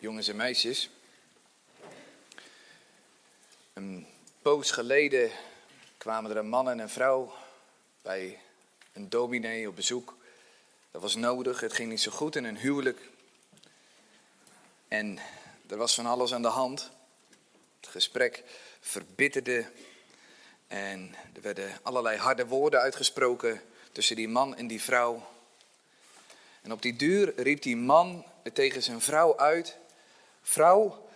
jongens en meisjes. Een poos geleden kwamen er een man en een vrouw bij een dominee op bezoek. Dat was nodig, het ging niet zo goed in een huwelijk. En er was van alles aan de hand. Het gesprek verbitterde en er werden allerlei harde woorden uitgesproken tussen die man en die vrouw. En op die duur riep die man tegen zijn vrouw uit: Vrouw,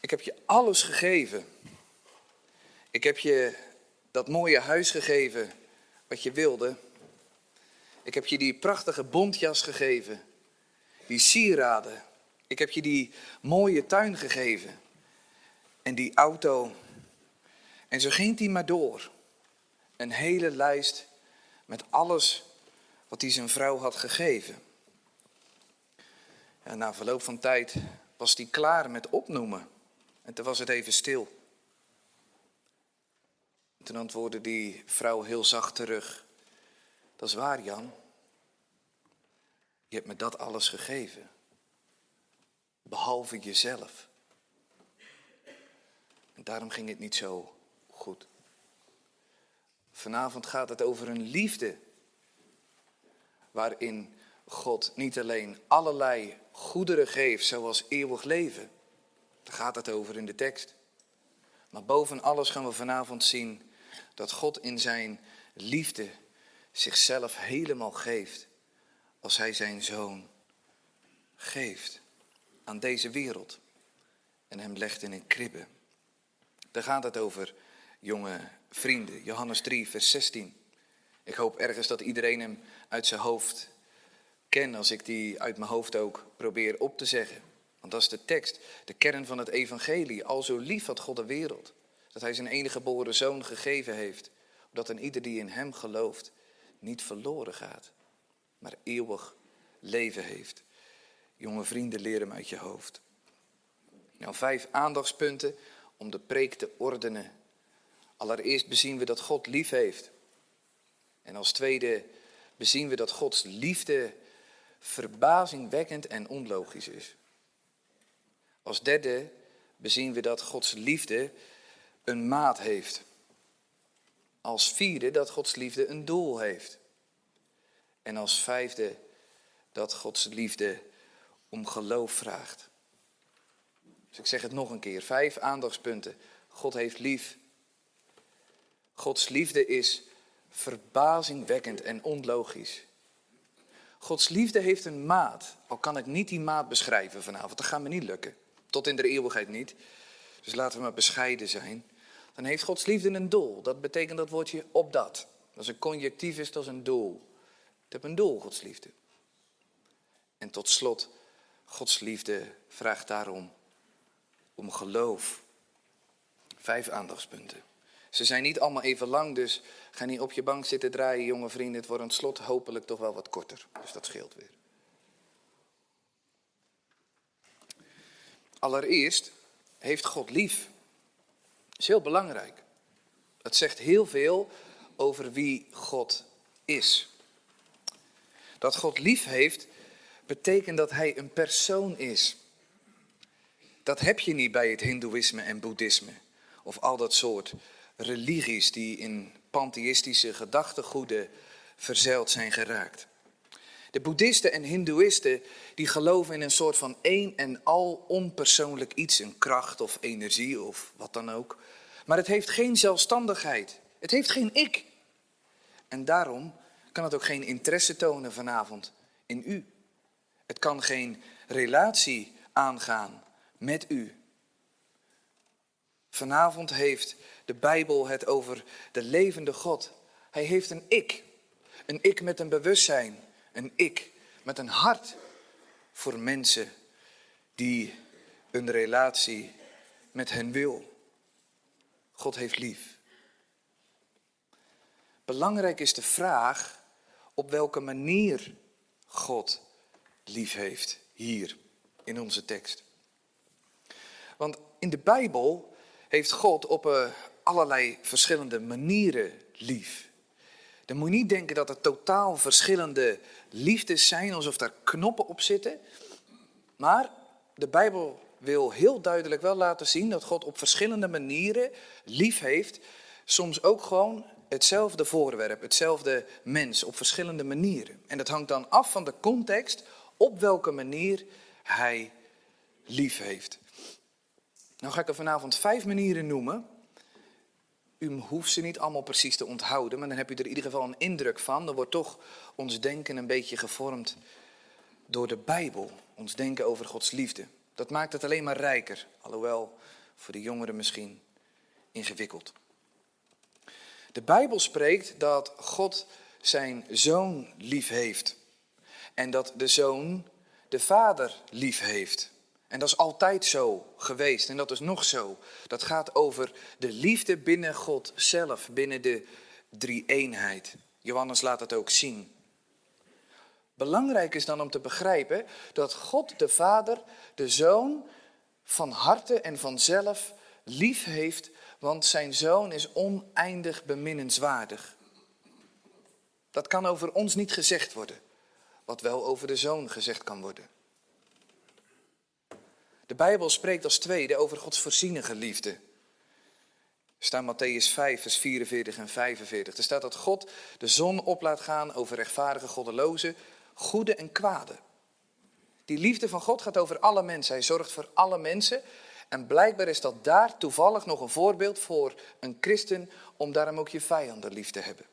ik heb je alles gegeven. Ik heb je dat mooie huis gegeven wat je wilde. Ik heb je die prachtige bontjas gegeven, die sieraden. Ik heb je die mooie tuin gegeven en die auto. En zo ging hij maar door. Een hele lijst met alles wat hij zijn vrouw had gegeven. En na verloop van tijd was hij klaar met opnoemen. En toen was het even stil. toen antwoordde die vrouw heel zacht terug. Dat is waar, Jan. Je hebt me dat alles gegeven. Behalve jezelf. En daarom ging het niet zo goed. Vanavond gaat het over een liefde waarin God niet alleen allerlei goederen geeft, zoals eeuwig leven. Daar gaat het over in de tekst. Maar boven alles gaan we vanavond zien dat God in zijn liefde zichzelf helemaal geeft als hij zijn zoon geeft aan deze wereld en hem legt in een kribbe. Daar gaat het over, jonge vrienden. Johannes 3, vers 16. Ik hoop ergens dat iedereen hem uit zijn hoofd kent, als ik die uit mijn hoofd ook probeer op te zeggen. Want dat is de tekst, de kern van het evangelie. Al zo lief had God de wereld, dat hij zijn enige geboren zoon gegeven heeft, opdat een ieder die in hem gelooft niet verloren gaat, maar eeuwig leven heeft. Jonge vrienden, leer hem uit je hoofd. Nou, vijf aandachtspunten om de preek te ordenen. Allereerst bezien we dat God lief heeft. En als tweede bezien we dat Gods liefde verbazingwekkend en onlogisch is. Als derde bezien we dat Gods liefde een maat heeft. Als vierde dat Gods liefde een doel heeft. En als vijfde dat Gods liefde om geloof vraagt. Dus ik zeg het nog een keer, vijf aandachtspunten. God heeft lief. Gods liefde is verbazingwekkend en onlogisch. Gods liefde heeft een maat, al kan ik niet die maat beschrijven vanavond, dat gaat me niet lukken. Tot in de eeuwigheid niet. Dus laten we maar bescheiden zijn. Dan heeft Gods liefde een doel. Dat betekent dat woordje op dat. Dat is een conjectief, is dat is een doel. Het heeft een doel, Gods liefde. En tot slot, Gods liefde vraagt daarom om geloof. Vijf aandachtspunten. Ze zijn niet allemaal even lang, dus ga niet op je bank zitten draaien, jonge vrienden. Het wordt een slot hopelijk toch wel wat korter. Dus dat scheelt weer. Allereerst heeft God lief. Dat is heel belangrijk. Het zegt heel veel over wie God is. Dat God lief heeft, betekent dat hij een persoon is. Dat heb je niet bij het Hindoeïsme en Boeddhisme of al dat soort religies die in pantheïstische gedachtegoeden verzeild zijn geraakt. De boeddhisten en hindoeïsten die geloven in een soort van één en al onpersoonlijk iets, een kracht of energie of wat dan ook. Maar het heeft geen zelfstandigheid. Het heeft geen ik. En daarom kan het ook geen interesse tonen vanavond in u. Het kan geen relatie aangaan met u. Vanavond heeft de Bijbel het over de levende God. Hij heeft een ik. Een ik met een bewustzijn. Een ik met een hart voor mensen die een relatie met hen wil. God heeft lief. Belangrijk is de vraag op welke manier God lief heeft hier in onze tekst. Want in de Bijbel heeft God op eh, allerlei verschillende manieren lief. Dan moet je niet denken dat er totaal verschillende liefdes zijn, alsof daar knoppen op zitten. Maar De Bijbel wil heel duidelijk wel laten zien dat God op verschillende manieren lief heeft. Soms ook gewoon hetzelfde voorwerp, hetzelfde mens op verschillende manieren. En dat hangt dan af van de context op welke manier hij lief heeft. Nou ga ik er vanavond vijf manieren noemen. U hoeft ze niet allemaal precies te onthouden, maar dan heb u er in ieder geval een indruk van. Dan wordt toch ons denken een beetje gevormd door de Bijbel. Ons denken over Gods liefde. Dat maakt het alleen maar rijker, alhoewel voor de jongeren misschien ingewikkeld. De Bijbel spreekt dat God zijn zoon lief heeft. En dat de zoon de vader lief heeft. En dat is altijd zo geweest en dat is nog zo. Dat gaat over de liefde binnen God zelf, binnen de drie-eenheid. Johannes laat het ook zien. Belangrijk is dan om te begrijpen dat God de Vader de Zoon van harte en vanzelf lief heeft, want zijn Zoon is oneindig beminnenswaardig. Dat kan over ons niet gezegd worden, wat wel over de Zoon gezegd kan worden. De Bijbel spreekt als tweede over Gods voorzienige liefde. Er staat Matthäus 5, vers 44 en 45. Er staat dat God de zon op laat gaan over rechtvaardige goddelozen, goede en kwade. Die liefde van God gaat over alle mensen. Hij zorgt voor alle mensen. En blijkbaar is dat daar toevallig nog een voorbeeld voor een christen om daarom ook je vijanden lief te hebben.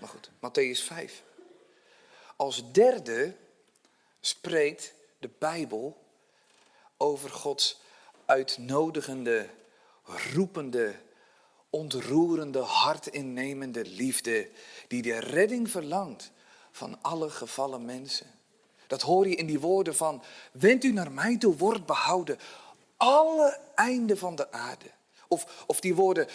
Maar goed, Matthäus 5. Als derde spreekt de Bijbel over Gods uitnodigende, roepende, ontroerende, hartinnemende liefde die de redding verlangt van alle gevallen mensen. Dat hoor je in die woorden van, wend u naar mij toe, wordt behouden, alle einden van de aarde. Of, of die woorden,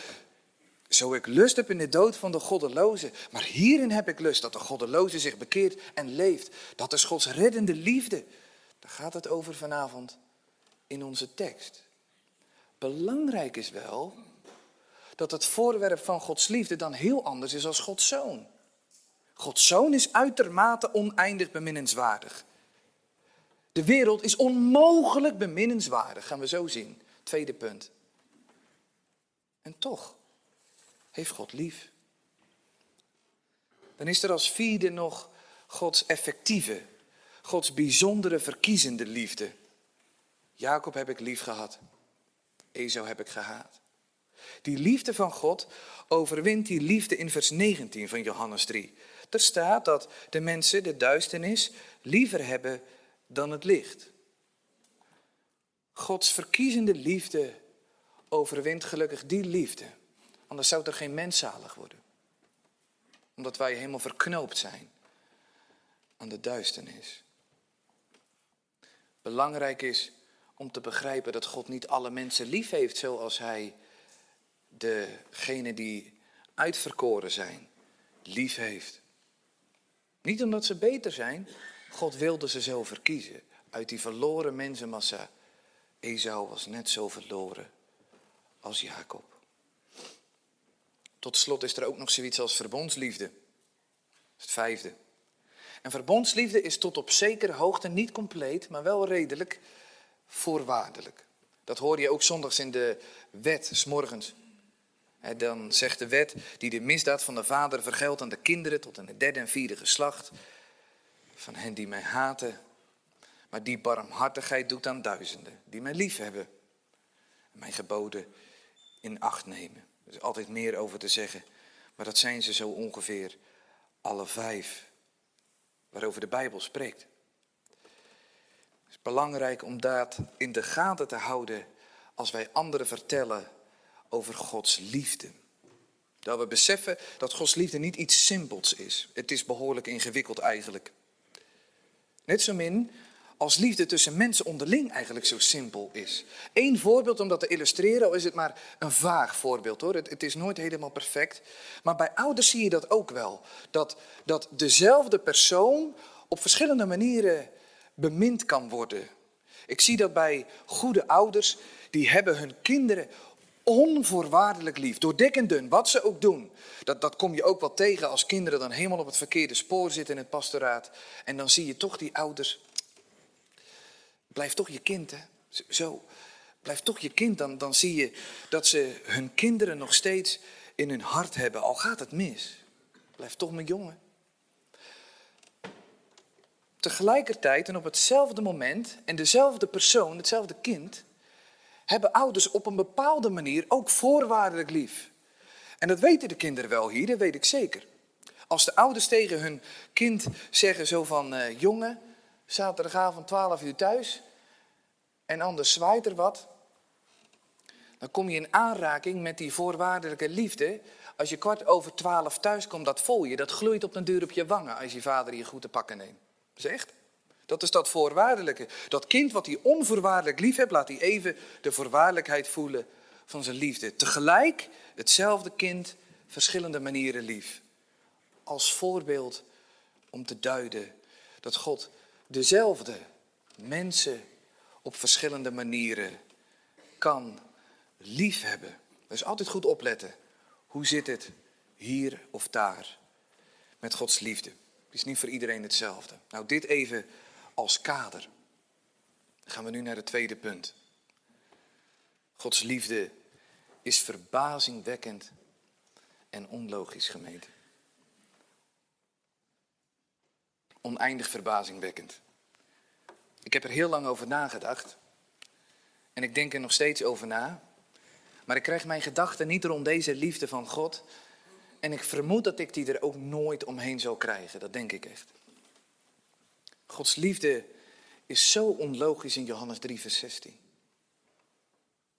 zo ik lust heb in de dood van de goddeloze, maar hierin heb ik lust dat de goddeloze zich bekeert en leeft. Dat is Gods reddende liefde. Daar gaat het over vanavond in onze tekst. Belangrijk is wel dat het voorwerp van Gods liefde dan heel anders is als Gods zoon. Gods zoon is uitermate oneindig beminnenswaardig. De wereld is onmogelijk beminnenswaardig, gaan we zo zien. Tweede punt. En toch heeft God lief. Dan is er als vierde nog Gods effectieve, Gods bijzondere verkiezende liefde. Jacob heb ik lief gehad, Ezo heb ik gehaat. Die liefde van God overwint die liefde in vers 19 van Johannes 3. Er staat dat de mensen de duisternis liever hebben dan het licht. Gods verkiezende liefde overwint gelukkig die liefde. Anders zou er geen mens zalig worden. Omdat wij helemaal verknoopt zijn aan de duisternis. Belangrijk is om te begrijpen dat God niet alle mensen lief heeft zoals hij degenen die uitverkoren zijn lief heeft. Niet omdat ze beter zijn, God wilde ze zo verkiezen. Uit die verloren mensenmassa. Esau was net zo verloren als Jacob. Tot slot is er ook nog zoiets als verbondsliefde. Het vijfde. En verbondsliefde is tot op zekere hoogte niet compleet, maar wel redelijk voorwaardelijk. Dat hoor je ook zondags in de wet, s morgens. Dan zegt de wet die de misdaad van de vader vergeldt aan de kinderen tot in het derde en vierde geslacht. Van hen die mij haten. Maar die barmhartigheid doet aan duizenden die mij lief hebben. En mijn geboden in acht nemen. Er is altijd meer over te zeggen. Maar dat zijn ze zo ongeveer alle vijf waarover de Bijbel spreekt. Belangrijk om dat in de gaten te houden als wij anderen vertellen over Gods liefde. Dat we beseffen dat Gods liefde niet iets simpels is. Het is behoorlijk ingewikkeld eigenlijk. Net zo min als liefde tussen mensen onderling eigenlijk zo simpel is. Eén voorbeeld om dat te illustreren, al is het maar een vaag voorbeeld hoor. Het, het, is nooit helemaal perfect. Maar bij ouders zie je dat ook wel. Dat, dat dezelfde persoon op verschillende manieren bemind kan worden. Ik zie dat bij goede ouders, die hebben hun kinderen onvoorwaardelijk lief. Door dik en dun, wat ze ook doen. Dat, dat kom je ook wel tegen als kinderen dan helemaal op het verkeerde spoor zitten in het pastoraat. En dan zie je toch die ouders Blijf toch je kind, hè? Zo. Blijf toch je kind. Dan, dan zie je dat ze hun kinderen nog steeds in hun hart hebben, al gaat het mis. Blijf toch mijn jongen. Tegelijkertijd en op hetzelfde moment en dezelfde persoon, hetzelfde kind, hebben ouders op een bepaalde manier ook voorwaardelijk lief. En dat weten de kinderen wel hier, dat weet ik zeker. Als de ouders tegen hun kind zeggen zo van, uh, jongen, zaterdagavond 12 uur thuis en anders zwaait er wat, dan kom je in aanraking met die voorwaardelijke liefde. Als je kwart over twaalf thuis komt, dat voel je, dat gloeit op den duur op je wangen als je vader je goed te pakken neemt. Dat is. Dat is dat voorwaardelijke. Dat kind wat hij onvoorwaardelijk lief hebt, laat hij even de voorwaardelijkheid voelen van zijn liefde. Tegelijk hetzelfde kind, verschillende manieren lief. Als voorbeeld om te duiden dat God dezelfde mensen op verschillende manieren kan liefhebben. Dus altijd goed opletten. Hoe zit het hier of daar met Gods liefde? Het is niet voor iedereen hetzelfde. Nou, dit even als kader. Dan gaan we nu naar het tweede punt. Gods liefde is verbazingwekkend en onlogisch gemeente. Oneindig verbazingwekkend. Ik heb er heel lang over nagedacht. En ik denk er nog steeds over na. Maar ik krijg mijn gedachten niet rond deze liefde van God. En ik vermoed dat ik die er ook nooit omheen zal krijgen. Dat denk ik echt. Gods liefde is zo onlogisch in Johannes 3, vers 16.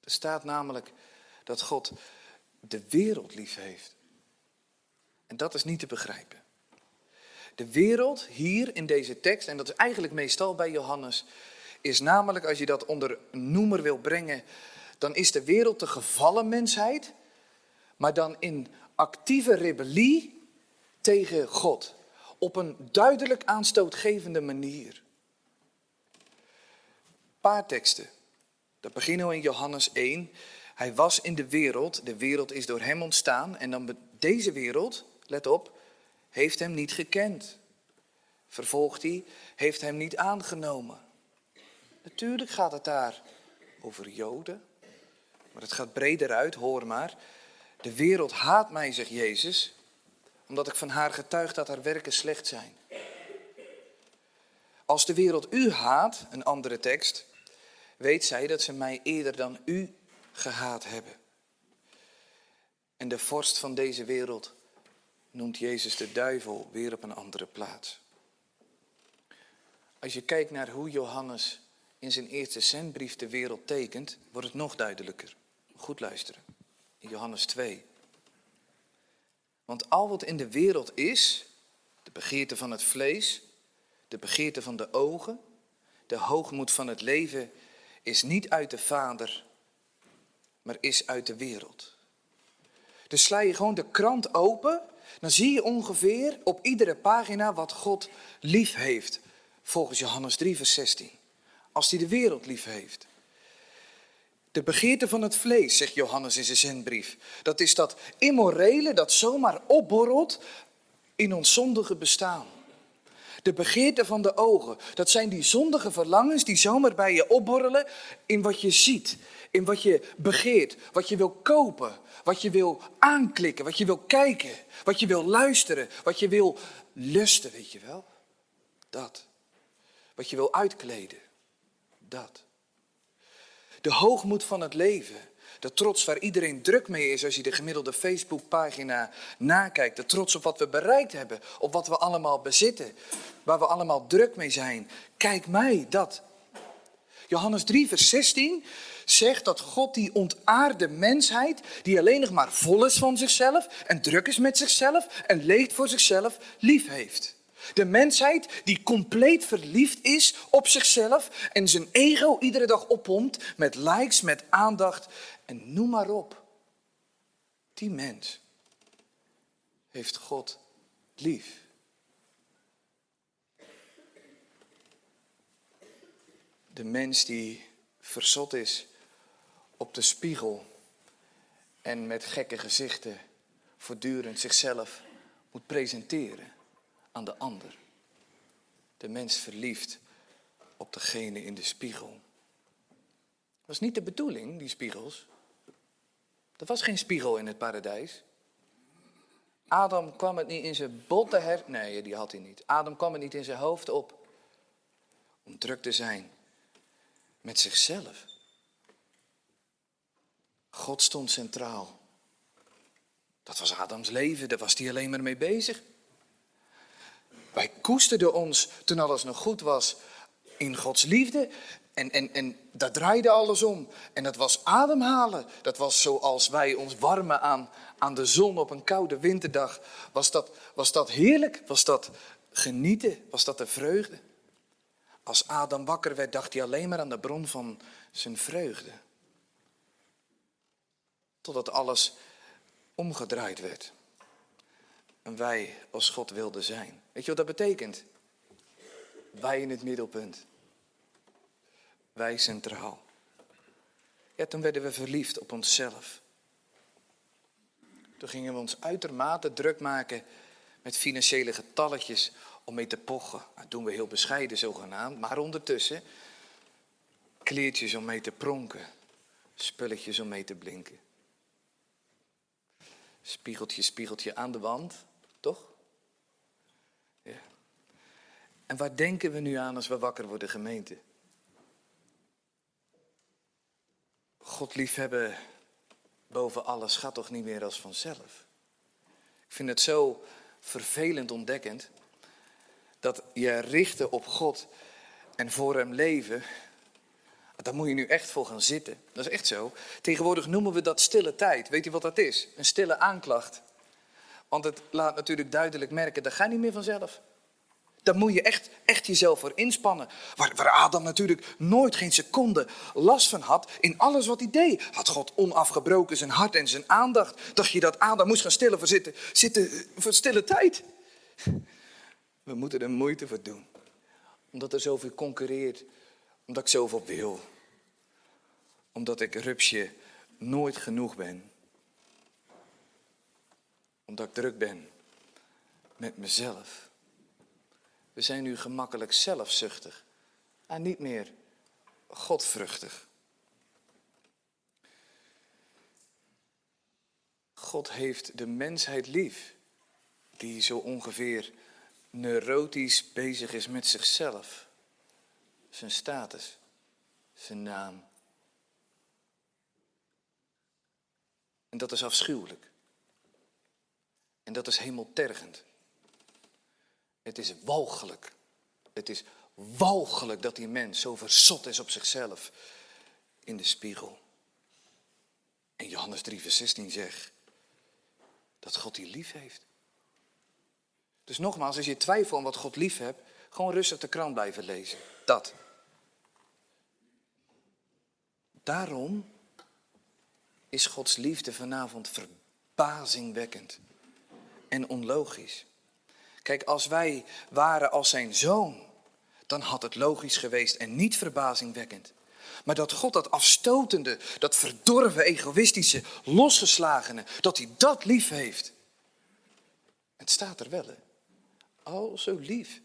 Er staat namelijk dat God de wereld lief heeft. En dat is niet te begrijpen. De wereld hier in deze tekst, en dat is eigenlijk meestal bij Johannes, is namelijk als je dat onder een noemer wil brengen, dan is de wereld de gevallen mensheid, maar dan in actieve rebellie tegen God. Op een duidelijk aanstootgevende manier. Paar teksten. Dat beginnen we in Johannes 1. Hij was in de wereld, de wereld is door hem ontstaan. En dan deze wereld, let op, heeft hem niet gekend. Vervolgt hij, heeft hem niet aangenomen. Natuurlijk gaat het daar over Joden, maar het gaat breder uit, hoor maar. De wereld haat mij, zegt Jezus, omdat ik van haar getuig dat haar werken slecht zijn. Als de wereld u haat, een andere tekst, weet zij dat ze mij eerder dan u gehaat hebben. En de vorst van deze wereld noemt Jezus de duivel weer op een andere plaats. Als je kijkt naar hoe Johannes in zijn eerste zendbrief de wereld tekent, wordt het nog duidelijker. Goed luisteren. Johannes 2. Want al wat in de wereld is, de begeerte van het vlees, de begeerte van de ogen, de hoogmoed van het leven, is niet uit de Vader, maar is uit de wereld. Dus sla je gewoon de krant open, dan zie je ongeveer op iedere pagina wat God lief heeft, volgens Johannes 3, vers 16. Als hij de wereld lief heeft. De begeerte van het vlees, zegt Johannes in zijn zendbrief. Dat is dat immorele dat zomaar opborrelt in ons zondige bestaan. De begeerte van de ogen, dat zijn die zondige verlangens die zomaar bij je opborrelen in wat je ziet, in wat je begeert, wat je wil kopen, wat je wil aanklikken, wat je wil kijken, wat je wil luisteren, wat je wil lusten, weet je wel. Dat. Wat je wil uitkleden. Dat. De hoogmoed van het leven. De trots waar iedereen druk mee is als je de gemiddelde Facebookpagina nakijkt. De trots op wat we bereikt hebben, op wat we allemaal bezitten, waar we allemaal druk mee zijn. Kijk mij, dat. Johannes 3, vers 16 zegt dat God die ontaarde mensheid, die alleen nog maar vol is van zichzelf en druk is met zichzelf en leeft voor zichzelf, lief heeft. De mensheid die compleet verliefd is op zichzelf en zijn ego iedere dag oppompt met likes, met aandacht en noem maar op. Die mens heeft God lief. De mens die verzot is op de spiegel en met gekke gezichten voortdurend zichzelf moet presenteren aan de ander. De mens verliefd op degene in de spiegel. Dat was niet de bedoeling, die spiegels. Er was geen spiegel in het paradijs. Adam kwam het niet in zijn botte her... Nee, die had hij niet. Adam kwam het niet in zijn hoofd op om druk te zijn met zichzelf. God stond centraal. Dat was Adams leven, daar was hij alleen maar mee bezig. Wij koesterden ons toen alles nog goed was in Gods liefde. En, en, en daar draaide alles om. En dat was ademhalen. Dat was zoals wij ons warmen aan, aan de zon op een koude winterdag. Was dat, was dat heerlijk? Was dat genieten? Was dat de vreugde? Als Adam wakker werd, dacht hij alleen maar aan de bron van zijn vreugde. Totdat alles omgedraaid werd. En wij als God wilden zijn. Weet je wat dat betekent? Wij in het middelpunt. Wij centraal. Ja, toen werden we verliefd op onszelf. Toen gingen we ons uitermate druk maken met financiële getalletjes om mee te pochen. Dat doen we heel bescheiden zogenaamd, maar ondertussen kleertjes om mee te pronken, spulletjes om mee te blinken. Spiegeltje, spiegeltje aan de wand, toch? En waar denken we nu aan als we wakker worden, gemeente? God liefhebben boven alles gaat toch niet meer als vanzelf? Ik vind het zo vervelend ontdekkend dat je richten op God en voor Hem leven, daar moet je nu echt voor gaan zitten. Dat is echt zo. Tegenwoordig noemen we dat stille tijd. Weet je wat dat is? Een stille aanklacht. Want het laat natuurlijk duidelijk merken, dat gaat niet meer vanzelf. Daar moet je echt, echt jezelf voor inspannen. Waar, waar Adam natuurlijk nooit geen seconde last van had in alles wat hij deed. Had God onafgebroken zijn hart en zijn aandacht. Dacht je dat Adam moest gaan stillen voor, zitten, zitten, voor stille tijd? We moeten er moeite voor doen. Omdat er zoveel concurreert. Omdat ik zoveel wil. Omdat ik rupsje nooit genoeg ben. Omdat ik druk ben met mezelf. We zijn nu gemakkelijk zelfzuchtig en niet meer godvruchtig. God heeft de mensheid lief, die zo ongeveer neurotisch bezig is met zichzelf, zijn status, zijn naam. En dat is afschuwelijk. En dat is hemeltergend. Het is walgelijk. Het is walgelijk dat die mens zo verzot is op zichzelf in de spiegel. En Johannes 3, vers 16 zegt dat God die lief heeft. Dus nogmaals, als je twijfelt aan wat God lief hebt, gewoon rustig de krant blijven lezen. Dat. Daarom is Gods liefde vanavond verbazingwekkend en onlogisch. Kijk, als wij waren als zijn zoon, dan had het logisch geweest en niet verbazingwekkend. Maar dat God dat afstotende, dat verdorven, egoïstische, losgeslagene, dat hij dat lief heeft. Het staat er wel. Hè? Al zo lief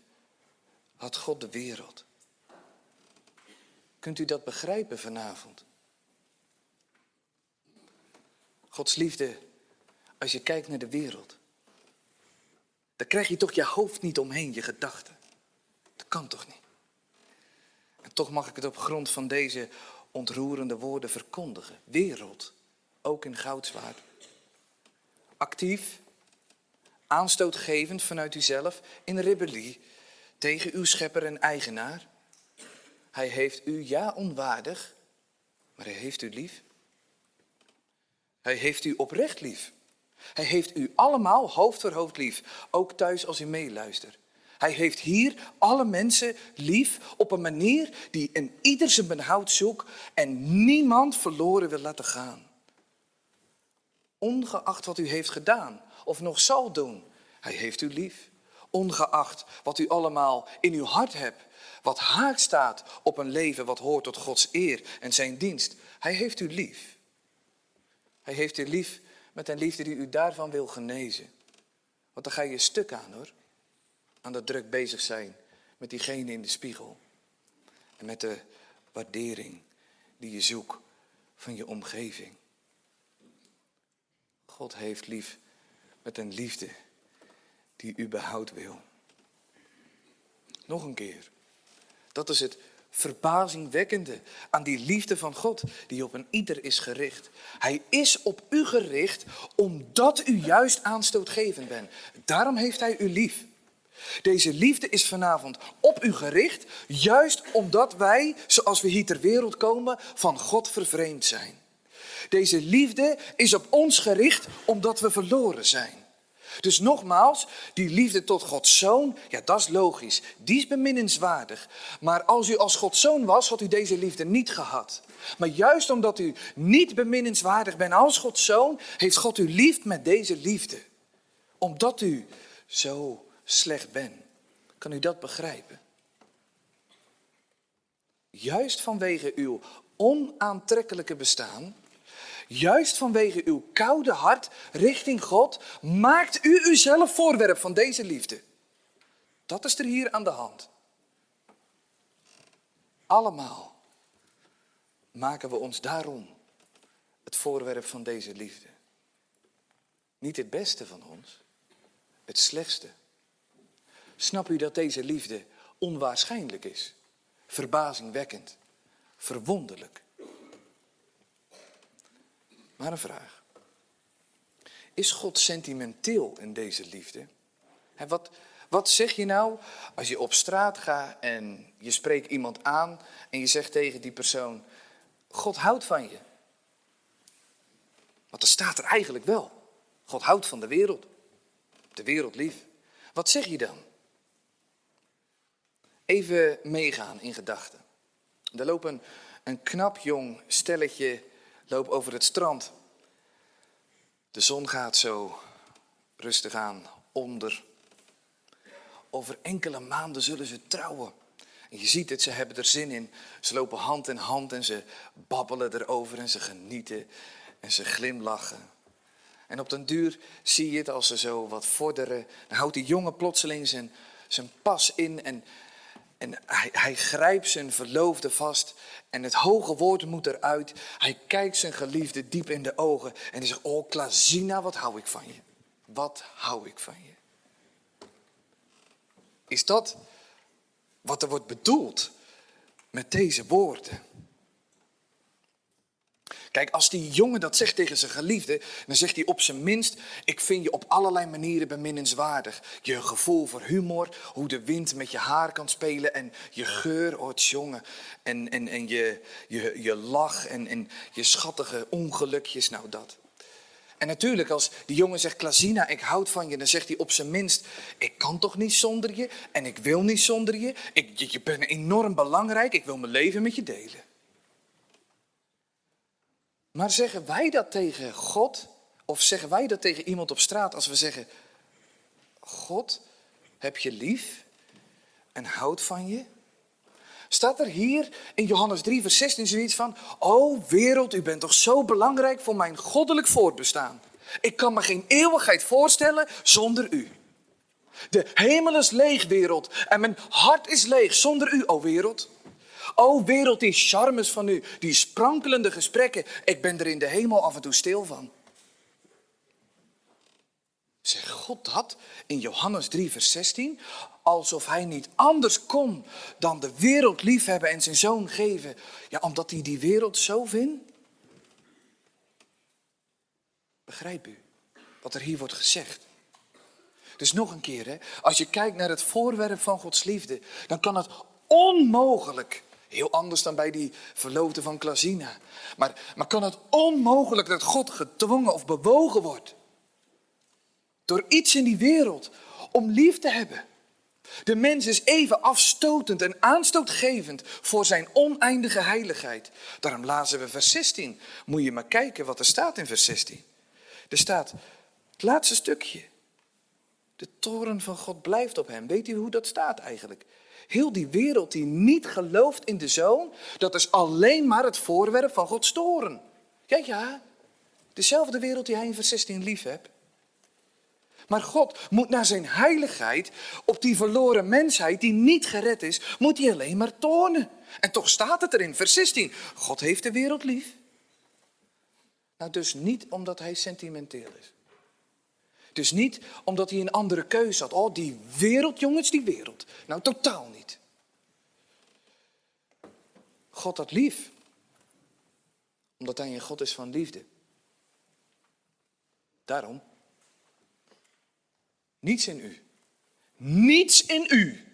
had God de wereld. Kunt u dat begrijpen vanavond? Gods liefde, als je kijkt naar de wereld, dan krijg je toch je hoofd niet omheen, je gedachten. Dat kan toch niet? En toch mag ik het op grond van deze ontroerende woorden verkondigen. Wereld, ook in goudzwaard. Actief, aanstootgevend vanuit uzelf, in rebellie tegen uw schepper en eigenaar. Hij heeft u ja onwaardig, maar hij heeft u lief. Hij heeft u oprecht lief. Hij heeft u allemaal hoofd voor hoofd lief, ook thuis als u meeluistert. Hij heeft hier alle mensen lief op een manier die in ieder zijn behoud zoekt en niemand verloren wil laten gaan. Ongeacht wat u heeft gedaan of nog zal doen, hij heeft u lief. Ongeacht wat u allemaal in uw hart hebt, wat haak staat op een leven wat hoort tot Gods eer en zijn dienst. Hij heeft u lief. Hij heeft u lief met een liefde die u daarvan wil genezen. Want dan ga je stuk aan hoor. Aan dat druk bezig zijn met diegene in de spiegel. en met de waardering die je zoekt van je omgeving. God heeft lief met een liefde die u behoud wil. Nog een keer. Dat is het verbazingwekkende aan die liefde van God die op een ieder is gericht. Hij is op u gericht omdat u juist aanstootgevend bent. Daarom heeft hij u lief. Deze liefde is vanavond op u gericht, juist omdat wij, zoals we hier ter wereld komen, van God vervreemd zijn. Deze liefde is op ons gericht omdat we verloren zijn. Dus nogmaals, die liefde tot Gods zoon, ja dat is logisch, die is beminnenswaardig. Maar als u als Gods zoon was, had u deze liefde niet gehad. Maar juist omdat u niet beminnenswaardig bent als Gods zoon, heeft God u lief met deze liefde. Omdat u zo slecht bent. Kan u dat begrijpen? Juist vanwege uw onaantrekkelijke bestaan Juist vanwege uw koude hart richting God maakt u uzelf voorwerp van deze liefde. Dat is er hier aan de hand. Allemaal maken we ons daarom het voorwerp van deze liefde. Niet het beste van ons, het slechtste. Snap u dat deze liefde onwaarschijnlijk is, verbazingwekkend, verwonderlijk? Maar een vraag. Is God sentimenteel in deze liefde? wat, wat zeg je nou als je op straat gaat en je spreekt iemand aan en je zegt tegen die persoon, God houdt van je. Want dat staat er eigenlijk wel. God houdt van de wereld. De wereld lief. Wat zeg je dan? Even meegaan in gedachten. Er loopt een, een knap jong stelletje loop over het strand. De zon gaat zo rustig aan onder. Over enkele maanden zullen ze trouwen. En je ziet het, ze hebben er zin in. Ze lopen hand in hand en ze babbelen erover en ze genieten en ze glimlachen. En op den duur zie je het als ze zo wat vorderen. Dan houdt die jongen plotseling zijn, zijn pas in en en hij, hij grijpt zijn verloofde vast en het hoge woord moet eruit. Hij kijkt zijn geliefde diep in de ogen en hij zegt, oh Klazina, wat hou ik van je? Wat hou ik van je? Is dat wat er wordt bedoeld met deze woorden? Kijk, als die jongen dat zegt tegen zijn geliefde, dan zegt hij op zijn minst: Ik vind je op allerlei manieren beminnenswaardig. Je gevoel voor humor, hoe de wind met je haar kan spelen en je geur, oh jongen. En, en, en je, je, je lach en, en je schattige ongelukjes, nou dat. En natuurlijk, als die jongen zegt, Klazina, ik houd van je, dan zegt hij op zijn minst, ik kan toch niet zonder je en ik wil niet zonder je. Ik, je, je bent enorm belangrijk, ik wil mijn leven met je delen. Maar zeggen wij dat tegen God? Of zeggen wij dat tegen iemand op straat als we zeggen: God, heb je lief en houdt van je? Staat er hier in Johannes 3, vers 16 zoiets van: O wereld, u bent toch zo belangrijk voor mijn goddelijk voortbestaan? Ik kan me geen eeuwigheid voorstellen zonder u. De hemel is leeg, wereld, en mijn hart is leeg zonder u, o wereld. O wereld, die charmes van u, die sprankelende gesprekken. Ik ben er in de hemel af en toe stil van. Zeg God dat in Johannes 3, vers 16? Alsof hij niet anders kon dan de wereld liefhebben en zijn zoon geven. Ja, omdat hij die wereld zo vindt? Begrijp u wat er hier wordt gezegd? Dus nog een keer, hè, als je kijkt naar het voorwerp van Gods liefde, dan kan het onmogelijk Heel anders dan bij die verloofde van Klazina. Maar, maar kan het onmogelijk dat God gedwongen of bewogen wordt door iets in die wereld om lief te hebben? De mens is even afstotend en aanstootgevend voor zijn oneindige heiligheid. Daarom lazen we vers 16. Moet je maar kijken wat er staat in vers 16. Er staat het laatste stukje. De toren van God blijft op hem. Weet u hoe dat staat eigenlijk? Heel die wereld die niet gelooft in de zoon, dat is alleen maar het voorwerp van Gods toren. Ja, ja, dezelfde wereld die hij in vers 16 lief hebt. Maar God moet naar zijn heiligheid op die verloren mensheid die niet gered is, moet hij alleen maar tonen. En toch staat het erin, vers 16. God heeft de wereld lief. Nou, dus niet omdat hij sentimenteel is. Dus niet omdat hij een andere keuze had. Oh, die wereld, jongens, die wereld. Nou, totaal niet. God had lief. Omdat hij een God is van liefde. Daarom. Niets in u. Niets in u.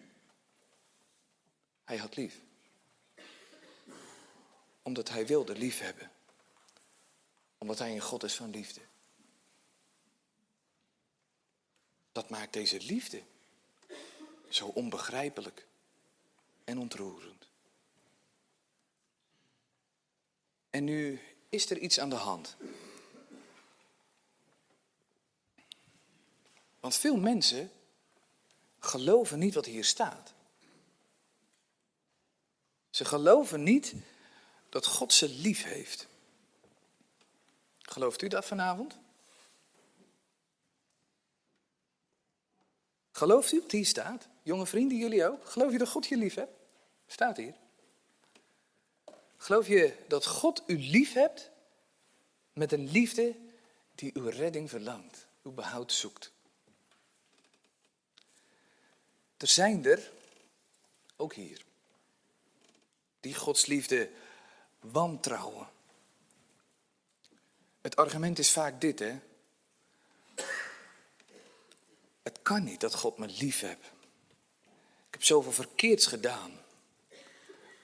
Hij had lief. Omdat hij wilde lief hebben. Omdat hij een God is van liefde. Dat maakt deze liefde zo onbegrijpelijk en ontroerend. En nu is er iets aan de hand. Want veel mensen geloven niet wat hier staat. Ze geloven niet dat God ze lief heeft. Gelooft u dat vanavond? Gelooft u wat hier staat? Jonge vrienden, jullie ook? Geloof je dat God je lief hebt? Staat hier. Geloof je dat God u lief hebt met een liefde die uw redding verlangt, uw behoud zoekt? Er zijn er, ook hier, die Gods liefde wantrouwen. Het argument is vaak dit, hè. Het kan niet dat God me lief hebt. Ik heb zoveel verkeerds gedaan.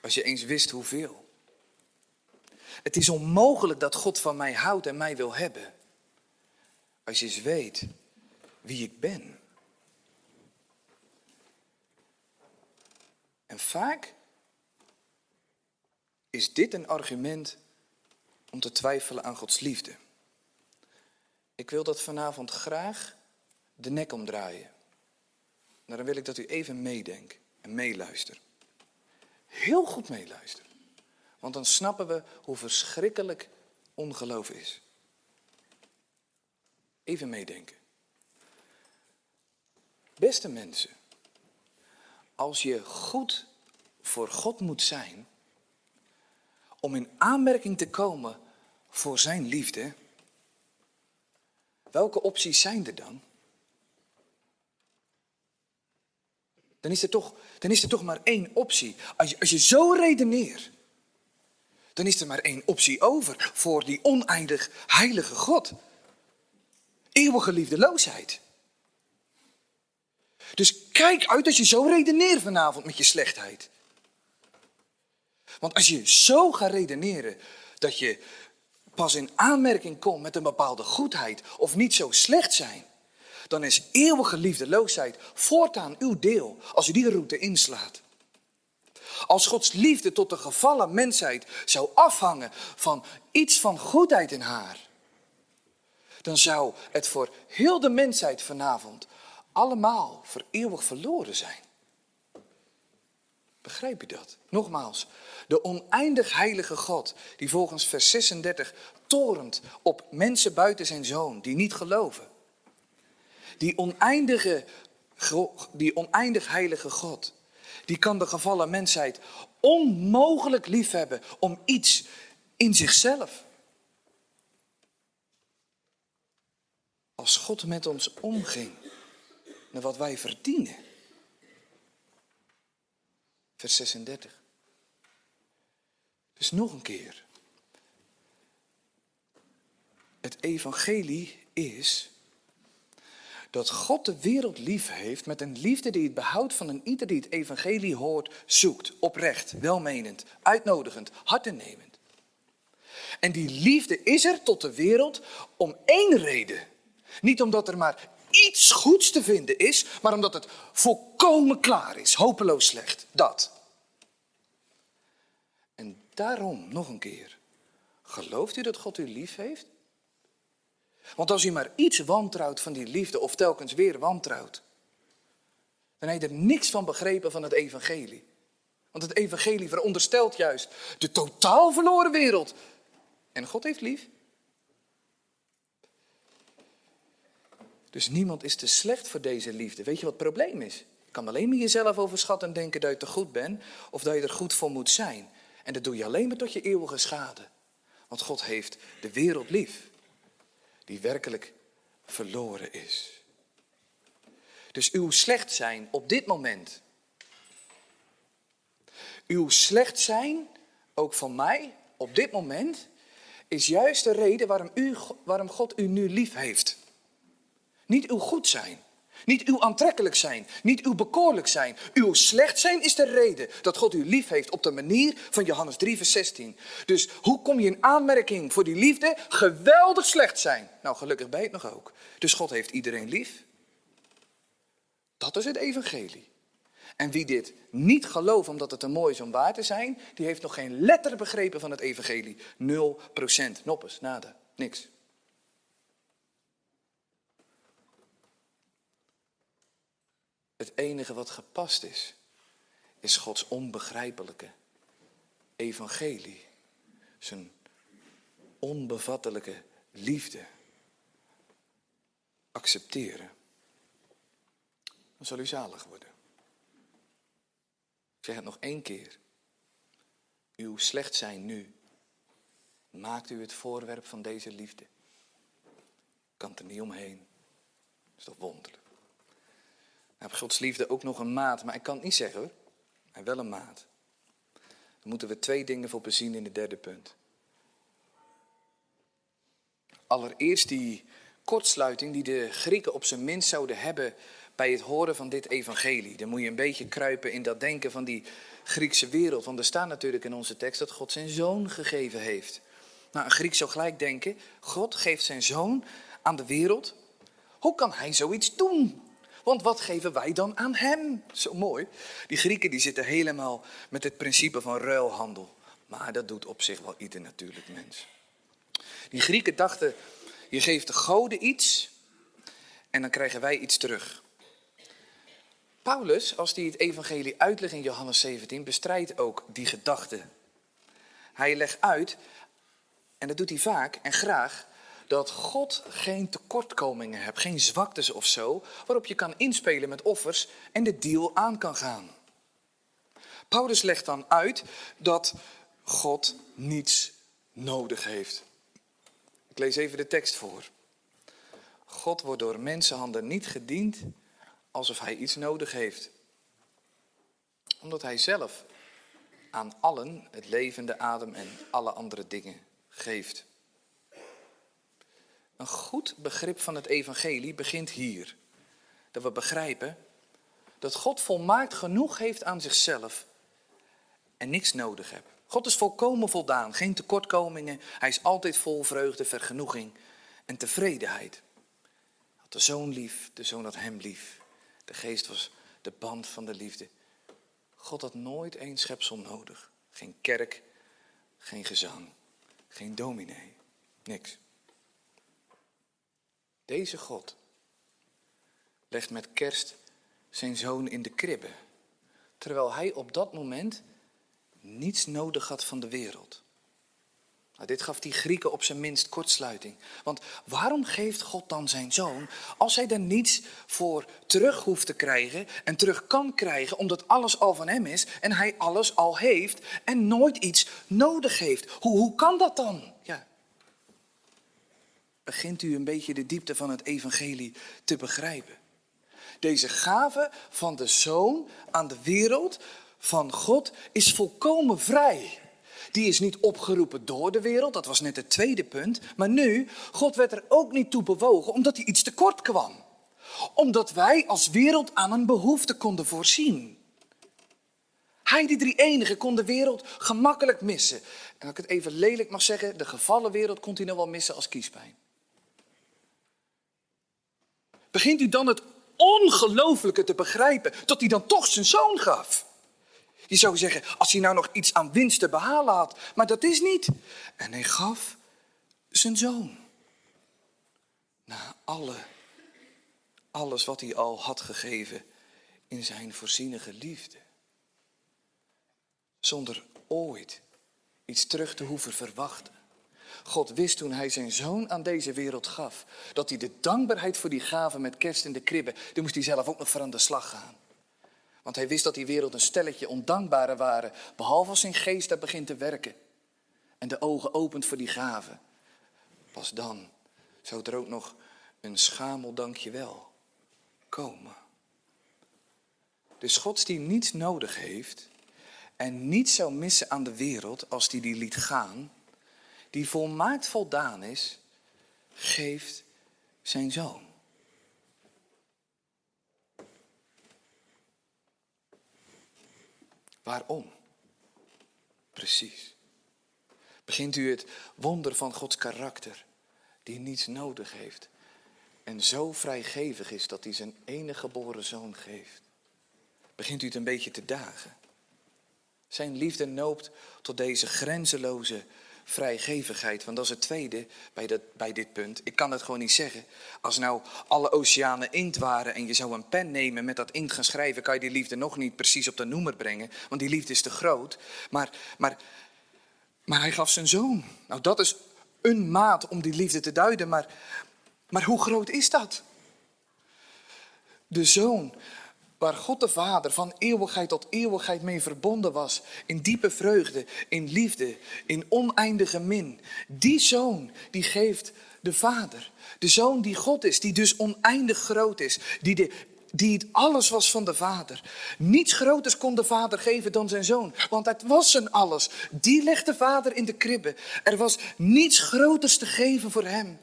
Als je eens wist hoeveel. Het is onmogelijk dat God van mij houdt en mij wil hebben. Als je eens weet wie ik ben. En vaak is dit een argument om te twijfelen aan Gods liefde. Ik wil dat vanavond graag de nek omdraaien. Nou, dan wil ik dat u even meedenkt en meeluistert. Heel goed meeluisteren. Want dan snappen we hoe verschrikkelijk ongeloof is. Even meedenken. Beste mensen, als je goed voor God moet zijn, om in aanmerking te komen voor Zijn liefde, welke opties zijn er dan? Dan is er toch, dan is er toch maar één optie. Als je, als je zo redeneert, dan is er maar één optie over voor die oneindig heilige God. Eeuwige liefdeloosheid. Dus kijk uit als je zo redeneert vanavond met je slechtheid. Want als je zo gaat redeneren dat je pas in aanmerking komt met een bepaalde goedheid of niet zo slecht zijn, dan is eeuwige liefdeloosheid voortaan uw deel als u die route inslaat. Als Gods liefde tot de gevallen mensheid zou afhangen van iets van goedheid in haar, dan zou het voor heel de mensheid vanavond allemaal voor eeuwig verloren zijn. Begrijp je dat? Nogmaals, de oneindig heilige God, die volgens vers 36 torent op mensen buiten zijn zoon, die niet geloven. Die oneindige, die oneindig heilige God, die kan de gevallen mensheid onmogelijk liefhebben om iets in zichzelf. Als God met ons omging naar wat wij verdienen. Vers 36. Dus nog een keer. Het evangelie is dat God de wereld lief heeft met een liefde die het behoud van een ieder die het evangelie hoort, zoekt, oprecht, welmenend, uitnodigend, hartenemend. En die liefde is er tot de wereld om één reden. Niet omdat er maar iets goeds te vinden is, maar omdat het volkomen klaar is, hopeloos slecht. Dat. En daarom nog een keer. Gelooft u dat God u lief heeft? Want als u maar iets wantrouwt van die liefde of telkens weer wantrouwt, dan heeft er niks van begrepen van het evangelie. Want het evangelie veronderstelt juist de totaal verloren wereld. En God heeft lief. Dus niemand is te slecht voor deze liefde. Weet je wat het probleem is? Je kan alleen maar jezelf overschatten en denken dat je te goed bent of dat je er goed voor moet zijn. En dat doe je alleen maar tot je eeuwige schade. Want God heeft de wereld lief, die werkelijk verloren is. Dus uw slecht zijn op dit moment, uw slecht zijn, ook van mij, op dit moment, is juist de reden waarom, u, waarom God u nu lief heeft. Niet uw goed zijn. Niet uw aantrekkelijk zijn, niet uw bekoorlijk zijn. Uw slecht zijn is de reden dat God u lief heeft op de manier van Johannes 3, vers 16. Dus hoe kom je in aanmerking voor die liefde? Geweldig slecht zijn. Nou, gelukkig je het nog ook. Dus God heeft iedereen lief. Dat is het evangelie. En wie dit niet gelooft omdat het een mooi is om waar te zijn, die heeft nog geen letter begrepen van het evangelie. 0% noppes, nada, niks. Het enige wat gepast is, is Gods onbegrijpelijke evangelie. Zijn onbevattelijke liefde. Accepteren. Dan zal u zalig worden. Ik zeg het nog één keer. Uw slecht zijn nu maakt u het voorwerp van deze liefde. Kan er niet omheen. Dat is toch wonderlijk. Nou, Gods liefde ook nog een maat, maar ik kan het niet zeggen hoor. Maar wel een maat. Dan moeten we twee dingen voor bezien in het derde punt. Allereerst die kortsluiting die de Grieken op zijn minst zouden hebben bij het horen van dit evangelie. Dan moet je een beetje kruipen in dat denken van die Griekse wereld. Want er staat natuurlijk in onze tekst dat God zijn zoon gegeven heeft. Nou, een Griek zou gelijk denken, God geeft zijn zoon aan de wereld. Hoe kan hij zoiets doen? Want wat geven wij dan aan hem? Zo mooi. Die Grieken die zitten helemaal met het principe van ruilhandel. Maar dat doet op zich wel ieder natuurlijk mens. Die Grieken dachten, je geeft de goden iets en dan krijgen wij iets terug. Paulus, als hij het evangelie uitlegt in Johannes 17, bestrijdt ook die gedachte. Hij legt uit, en dat doet hij vaak en graag, dat God geen tekortkomingen hebt, geen zwaktes of zo, waarop je kan inspelen met offers en de deal aan kan gaan. Paulus legt dan uit dat God niets nodig heeft. Ik lees even de tekst voor. God wordt door mensenhanden niet gediend alsof hij iets nodig heeft. Omdat hij zelf aan allen het levende adem en alle andere dingen geeft. Een goed begrip van het evangelie begint hier. Dat we begrijpen dat God volmaakt genoeg heeft aan zichzelf en niks nodig heeft. God is volkomen voldaan, geen tekortkomingen. Hij is altijd vol vreugde, vergenoeging en tevredenheid. Hij had de zoon lief, de zoon had hem lief. De geest was de band van de liefde. God had nooit één schepsel nodig. Geen kerk, geen gezang, geen dominee, niks. Deze God legt met kerst zijn zoon in de kribbe, terwijl hij op dat moment niets nodig had van de wereld. Nou, dit gaf die Grieken op zijn minst kortsluiting. Want waarom geeft God dan zijn zoon als hij er niets voor terug hoeft te krijgen en terug kan krijgen, omdat alles al van hem is en hij alles al heeft en nooit iets nodig heeft? Hoe, hoe kan dat dan? Ja, begint u een beetje de diepte van het evangelie te begrijpen. Deze gave van de zoon aan de wereld van God is volkomen vrij. Die is niet opgeroepen door de wereld, dat was net het tweede punt. Maar nu, God werd er ook niet toe bewogen omdat hij iets tekort kwam. Omdat wij als wereld aan een behoefte konden voorzien. Hij, die drie enige, kon de wereld gemakkelijk missen. En als ik het even lelijk mag zeggen, de gevallen wereld kon hij nog wel missen als kiespijn begint u dan het ongelooflijke te begrijpen, dat hij dan toch zijn zoon gaf. Je zou zeggen, als hij nou nog iets aan winst te behalen had, maar dat is niet. En hij gaf zijn zoon. Na alle, alles wat hij al had gegeven in zijn voorzienige liefde. Zonder ooit iets terug te hoeven verwachten. God wist toen hij zijn zoon aan deze wereld gaf, dat hij de dankbaarheid voor die gave met kerst in de kribben, die moest hij zelf ook nog voor aan de slag gaan. Want hij wist dat die wereld een stelletje ondankbare waren, behalve als zijn geest daar begint te werken en de ogen opent voor die gave. Pas dan zou er ook nog een schamel dankjewel komen. Dus God die niets nodig heeft en niets zou missen aan de wereld als die die liet gaan, die volmaakt voldaan is, geeft zijn zoon. Waarom? Precies. Begint u het wonder van Gods karakter, die niets nodig heeft en zo vrijgevig is dat hij zijn enige geboren zoon geeft? Begint u het een beetje te dagen? Zijn liefde noopt tot deze grenzeloze vrijgevigheid. Want dat is het tweede bij, dat, bij dit punt. Ik kan het gewoon niet zeggen. Als nou alle oceanen inkt waren en je zou een pen nemen met dat inkt gaan schrijven, kan je die liefde nog niet precies op de noemer brengen. Want die liefde is te groot. Maar, maar, maar hij gaf zijn zoon. Nou, dat is een maat om die liefde te duiden. Maar, maar hoe groot is dat? De zoon waar God de Vader van eeuwigheid tot eeuwigheid mee verbonden was, in diepe vreugde, in liefde, in oneindige min. Die zoon die geeft de Vader. De zoon die God is, die dus oneindig groot is, die, de, die het alles was van de Vader. Niets groters kon de Vader geven dan zijn zoon, want het was zijn alles. Die legde de Vader in de kribbe. Er was niets groters te geven voor hem.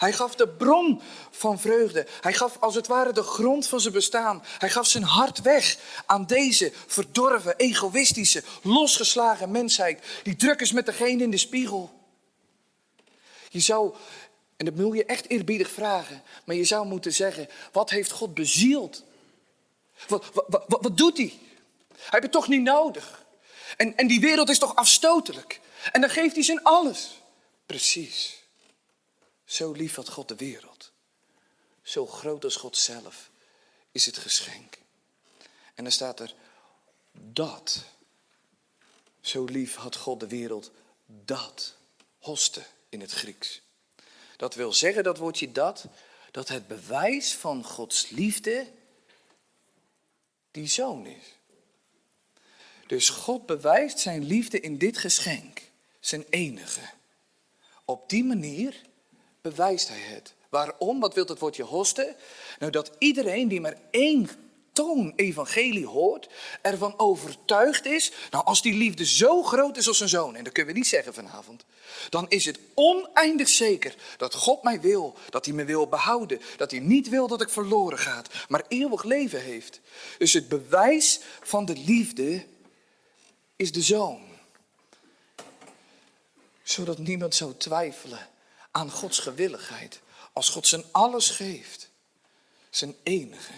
Hij gaf de bron van vreugde. Hij gaf als het ware de grond van zijn bestaan. Hij gaf zijn hart weg aan deze verdorven, egoïstische, losgeslagen mensheid. Die druk is met degene in de spiegel. Je zou, en dat wil je echt eerbiedig vragen, maar je zou moeten zeggen: wat heeft God bezield? Wat, wat, wat, doet hij? Hij heeft het toch niet nodig. En, en die wereld is toch afstotelijk. En dan geeft hij zijn alles. Precies. Zo lief had God de wereld. Zo groot als God zelf is het geschenk. En dan staat er dat. Zo lief had God de wereld dat. Hoste in het Grieks. Dat wil zeggen, dat woordje dat, dat het bewijs van Gods liefde die zoon is. Dus God bewijst zijn liefde in dit geschenk, zijn enige. Op die manier bewijst hij het. Waarom? Wat wil het woordje hosten? Nou, dat iedereen die maar één toon evangelie hoort, ervan overtuigd is, nou als die liefde zo groot is als zijn zoon, en dat kunnen we niet zeggen vanavond, dan is het oneindig zeker dat God mij wil, dat hij me wil behouden, dat hij niet wil dat ik verloren ga, maar eeuwig leven heeft. Dus het bewijs van de liefde is de zoon. Zodat niemand zou twijfelen aan Gods gewilligheid. Als God zijn alles geeft, zijn enige,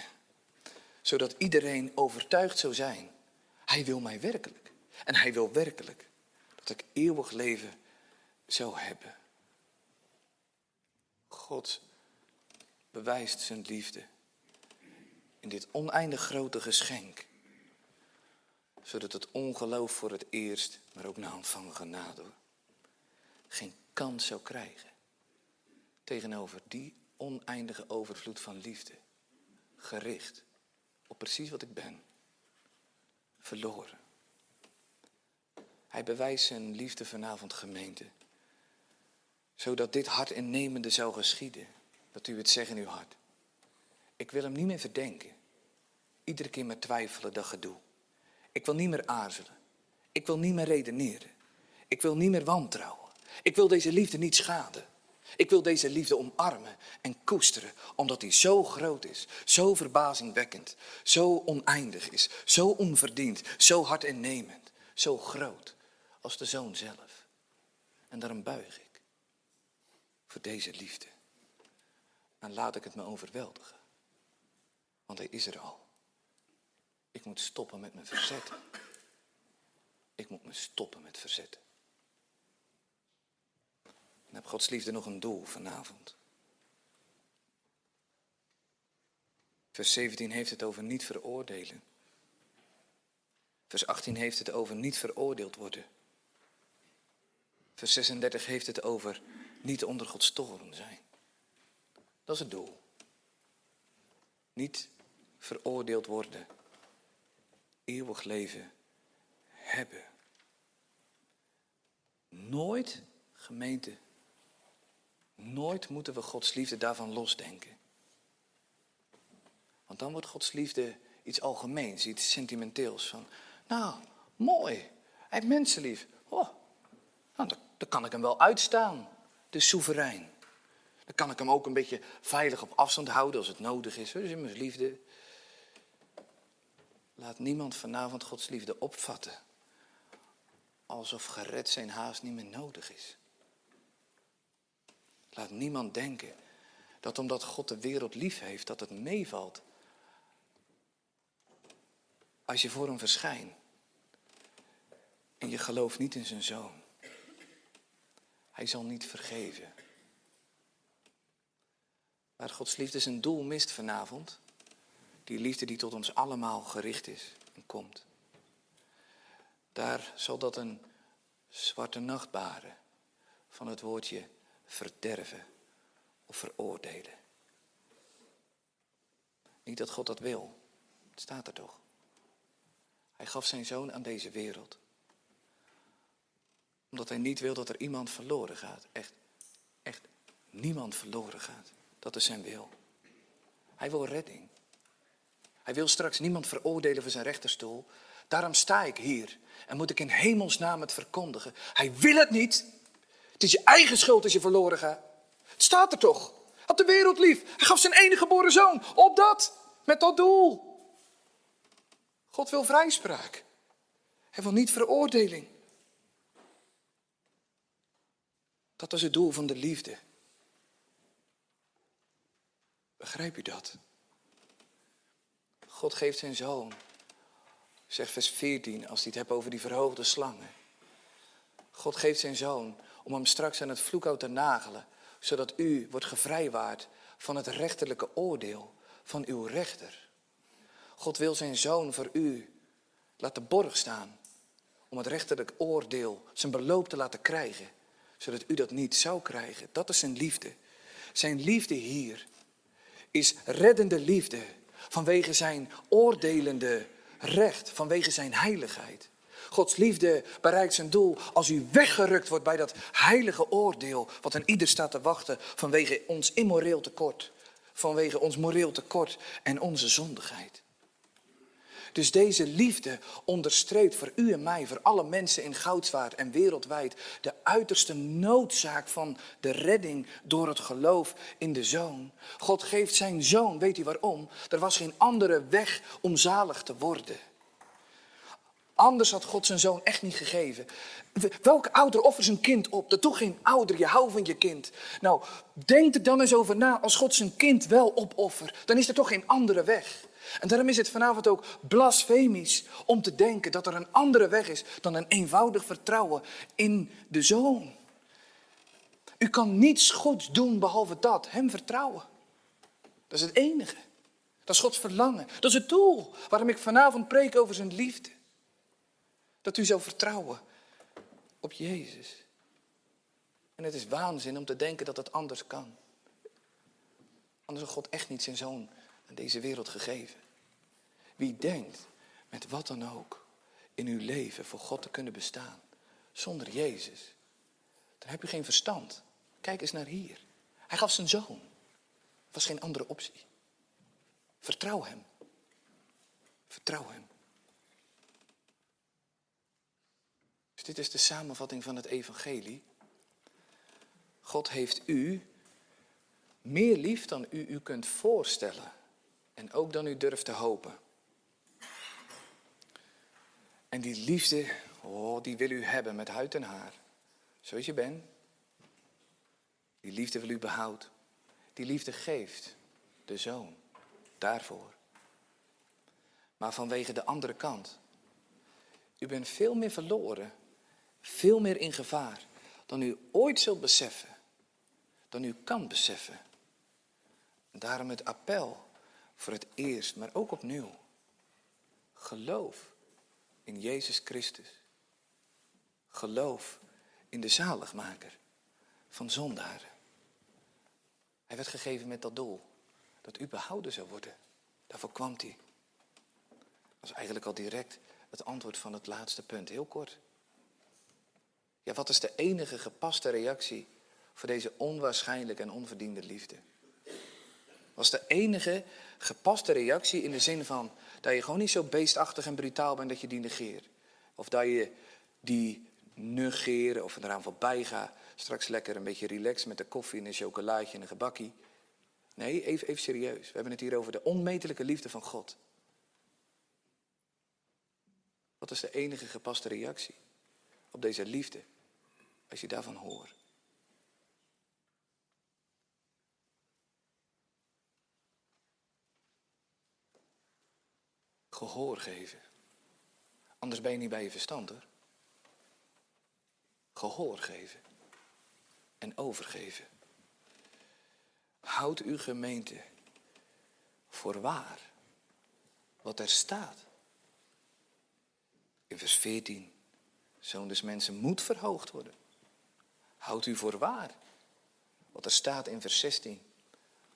zodat iedereen overtuigd zou zijn. Hij wil mij werkelijk. En hij wil werkelijk dat ik eeuwig leven zou hebben. God bewijst zijn liefde in dit oneindig grote geschenk. Zodat het ongeloof voor het eerst, maar ook na ontvangen genade, geen kans zou krijgen tegenover die oneindige overvloed van liefde. Gericht op precies wat ik ben. Verloren. Hij bewijst zijn liefde vanavond gemeente. Zodat dit hart innemende zou geschieden. Dat u het zegt in uw hart. Ik wil hem niet meer verdenken. Iedere keer met twijfelen dat gedoe. Ik wil niet meer aarzelen. Ik wil niet meer redeneren. Ik wil niet meer wantrouwen. Ik wil deze liefde niet schaden. Ik wil deze liefde omarmen en koesteren, omdat die zo groot is, zo verbazingwekkend, zo oneindig is, zo onverdiend, zo hard innemend, zo groot als de zoon zelf. En daarom buig ik voor deze liefde. En laat ik het me overweldigen, want hij is er al. Ik moet stoppen met mijn verzetten. Ik moet me stoppen met verzetten. En heb Gods liefde nog een doel vanavond. Vers 17 heeft het over niet veroordelen. Vers 18 heeft het over niet veroordeeld worden. Vers 36 heeft het over niet onder Gods toren zijn. Dat is het doel. Niet veroordeeld worden. Eeuwig leven hebben. Nooit, gemeente, nooit moeten we Gods liefde daarvan losdenken. Want dan wordt Gods liefde iets algemeens, iets sentimenteels. Van, nou, mooi, hij heeft mensen lief. Oh, nou, dan kan ik hem wel uitstaan, de soeverein. Dan kan ik hem ook een beetje veilig op afstand houden als het nodig is. Dus mijn liefde. Laat niemand vanavond Gods liefde opvatten. Alsof gered zijn haast niet meer nodig is. Laat niemand denken dat omdat God de wereld lief heeft, dat het meevalt. Als je voor hem verschijnt en je gelooft niet in zijn zoon. Hij zal niet vergeven. Waar Gods liefde zijn doel mist vanavond, die liefde die tot ons allemaal gericht is en komt. Daar zal dat een zwarte nacht baren van het woordje verderven of veroordelen. Niet dat God dat wil, het staat er toch. Hij gaf zijn zoon aan deze wereld. Omdat hij niet wil dat er iemand verloren gaat. Echt, echt niemand verloren gaat. Dat is zijn wil. Hij wil redding. Hij wil straks niemand veroordelen voor zijn rechterstoel. Daarom sta ik hier en moet ik in hemelsnaam het verkondigen. Hij wil het niet. Het is je eigen schuld als je verloren gaat. Het staat er toch. Had de wereld lief. Hij gaf zijn enige geboren zoon. Op dat. Met dat doel. God wil vrijspraak. Hij wil niet veroordeling. Dat is het doel van de liefde. Begrijp u dat? God geeft zijn zoon. Zeg vers 14, als hij het hebt over die verhoogde slangen. God geeft zijn zoon om hem straks aan het vloekhout te nagelen, zodat u wordt gevrijwaard van het rechterlijke oordeel van uw rechter. God wil zijn zoon voor u laten borg staan om het rechterlijk oordeel, zijn beloop te laten krijgen, zodat u dat niet zou krijgen. Dat is zijn liefde. Zijn liefde hier is reddende liefde vanwege zijn oordelende recht, vanwege zijn heiligheid. Gods liefde bereikt zijn doel als u weggerukt wordt bij dat heilige oordeel wat aan ieder staat te wachten vanwege ons immoreel tekort, vanwege ons moreel tekort en onze zondigheid. Dus deze liefde onderstreept voor u en mij, voor alle mensen in Goudswaard en wereldwijd, de uiterste noodzaak van de redding door het geloof in de Zoon. God geeft zijn Zoon, weet u waarom? Er was geen andere weg om zalig te worden. Anders had God zijn zoon echt niet gegeven. Welke ouder offert zijn kind op? Dat doet geen ouder, je houdt van je kind. Nou, denk er dan eens over na. Als God zijn kind wel opoffert, dan is er toch geen andere weg. En daarom is het vanavond ook blasfemisch om te denken dat er een andere weg is dan een eenvoudig vertrouwen in de zoon. U kan niets goeds doen behalve dat, hem vertrouwen. Dat is het enige. Dat is Gods verlangen. Dat is het doel waarom ik vanavond preek over zijn liefde. Dat u zou vertrouwen op Jezus. En het is waanzin om te denken dat het anders kan. Anders had God echt niet zijn zoon aan deze wereld gegeven. Wie denkt met wat dan ook in uw leven voor God te kunnen bestaan zonder Jezus, dan heb je geen verstand. Kijk eens naar hier. Hij gaf zijn zoon. Er was geen andere optie. Vertrouw hem. Vertrouw hem. Dus dit is de samenvatting van het evangelie. God heeft u meer lief dan u u kunt voorstellen. En ook dan u durft te hopen. En die liefde, oh, die wil u hebben met huid en haar. Zoals je bent. Die liefde wil u behouden. Die liefde geeft de zoon daarvoor. Maar vanwege de andere kant. U bent veel meer verloren, veel meer in gevaar dan u ooit zult beseffen. Dan u kan beseffen. Daarom het appel voor het eerst, maar ook opnieuw. Geloof in Jezus Christus. Geloof in de zaligmaker van zondaren. Hij werd gegeven met dat doel, dat u behouden zou worden. Daarvoor kwam hij. Dat is eigenlijk al direct het antwoord van het laatste punt, heel kort. Ja, wat is de enige gepaste reactie voor deze onwaarschijnlijke en onverdiende liefde? Was de enige gepaste reactie in de zin van dat je gewoon niet zo beestachtig en brutaal bent dat je die negeert. Of dat je die negeren of eraan voorbij gaat. Straks lekker een beetje relaxed met een koffie en een chocolaatje en een gebakkie. Nee, even, even serieus. We hebben het hier over de onmetelijke liefde van God. Wat is de enige gepaste reactie op deze liefde als je daarvan hoort? Gehoor geven. Anders ben je niet bij je verstand hoor. Gehoor geven. En overgeven. Houd uw gemeente voor waar wat er staat. In vers 14. Zoon des mensen moet verhoogd worden. Houd u voor waar. Wat er staat in vers 16.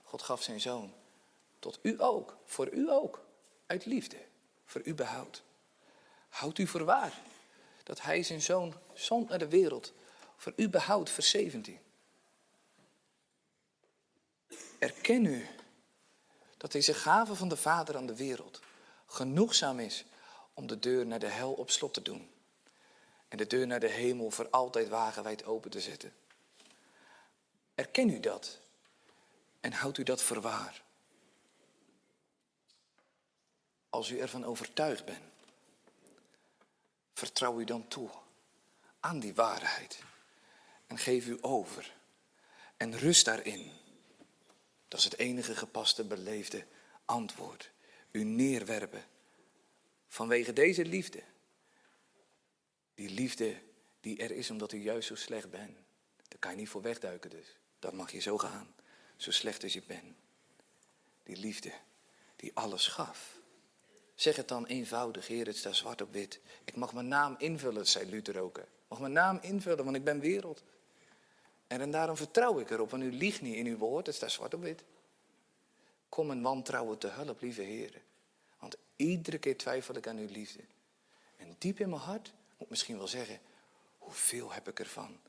God gaf zijn zoon. Tot u ook. Voor u ook. Uit liefde. Voor u behoud. Houd u voor waar. Dat hij zijn zoon zond naar de wereld. Voor u behoud. Vers 17. Erken u dat deze gave van de Vader aan de wereld genoegzaam is om de deur naar de hel op slot te doen. En de deur naar de hemel voor altijd wagenwijd open te zetten. Erken u dat en houdt u dat voor waar. Als u ervan overtuigd bent, vertrouw u dan toe aan die waarheid en geef u over en rust daarin. Dat is het enige gepaste beleefde antwoord. U neerwerpen vanwege deze liefde. Die liefde die er is omdat u juist zo slecht bent. Daar kan je niet voor wegduiken dus. Dat mag je zo gaan. Zo slecht als je bent. Die liefde die alles gaf. Zeg het dan eenvoudig, Heer, het staat zwart op wit. Ik mag mijn naam invullen, zei Luther ook. Mag mijn naam invullen, want ik ben wereld. En daarom vertrouw ik erop, want u liegt niet in uw woord, het staat zwart op wit. Kom een wantrouwen te hulp, lieve Heer. Want iedere keer twijfel ik aan uw liefde. En diep in mijn hart moet misschien wel zeggen, hoeveel heb ik ervan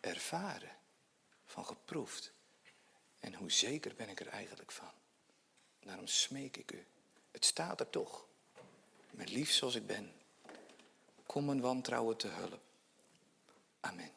ervaren, van geproefd. En hoe zeker ben ik er eigenlijk van. Daarom smeek ik u. Het staat er toch. Met lief zoals ik ben. Kom een wantrouwen te hulp. Amen.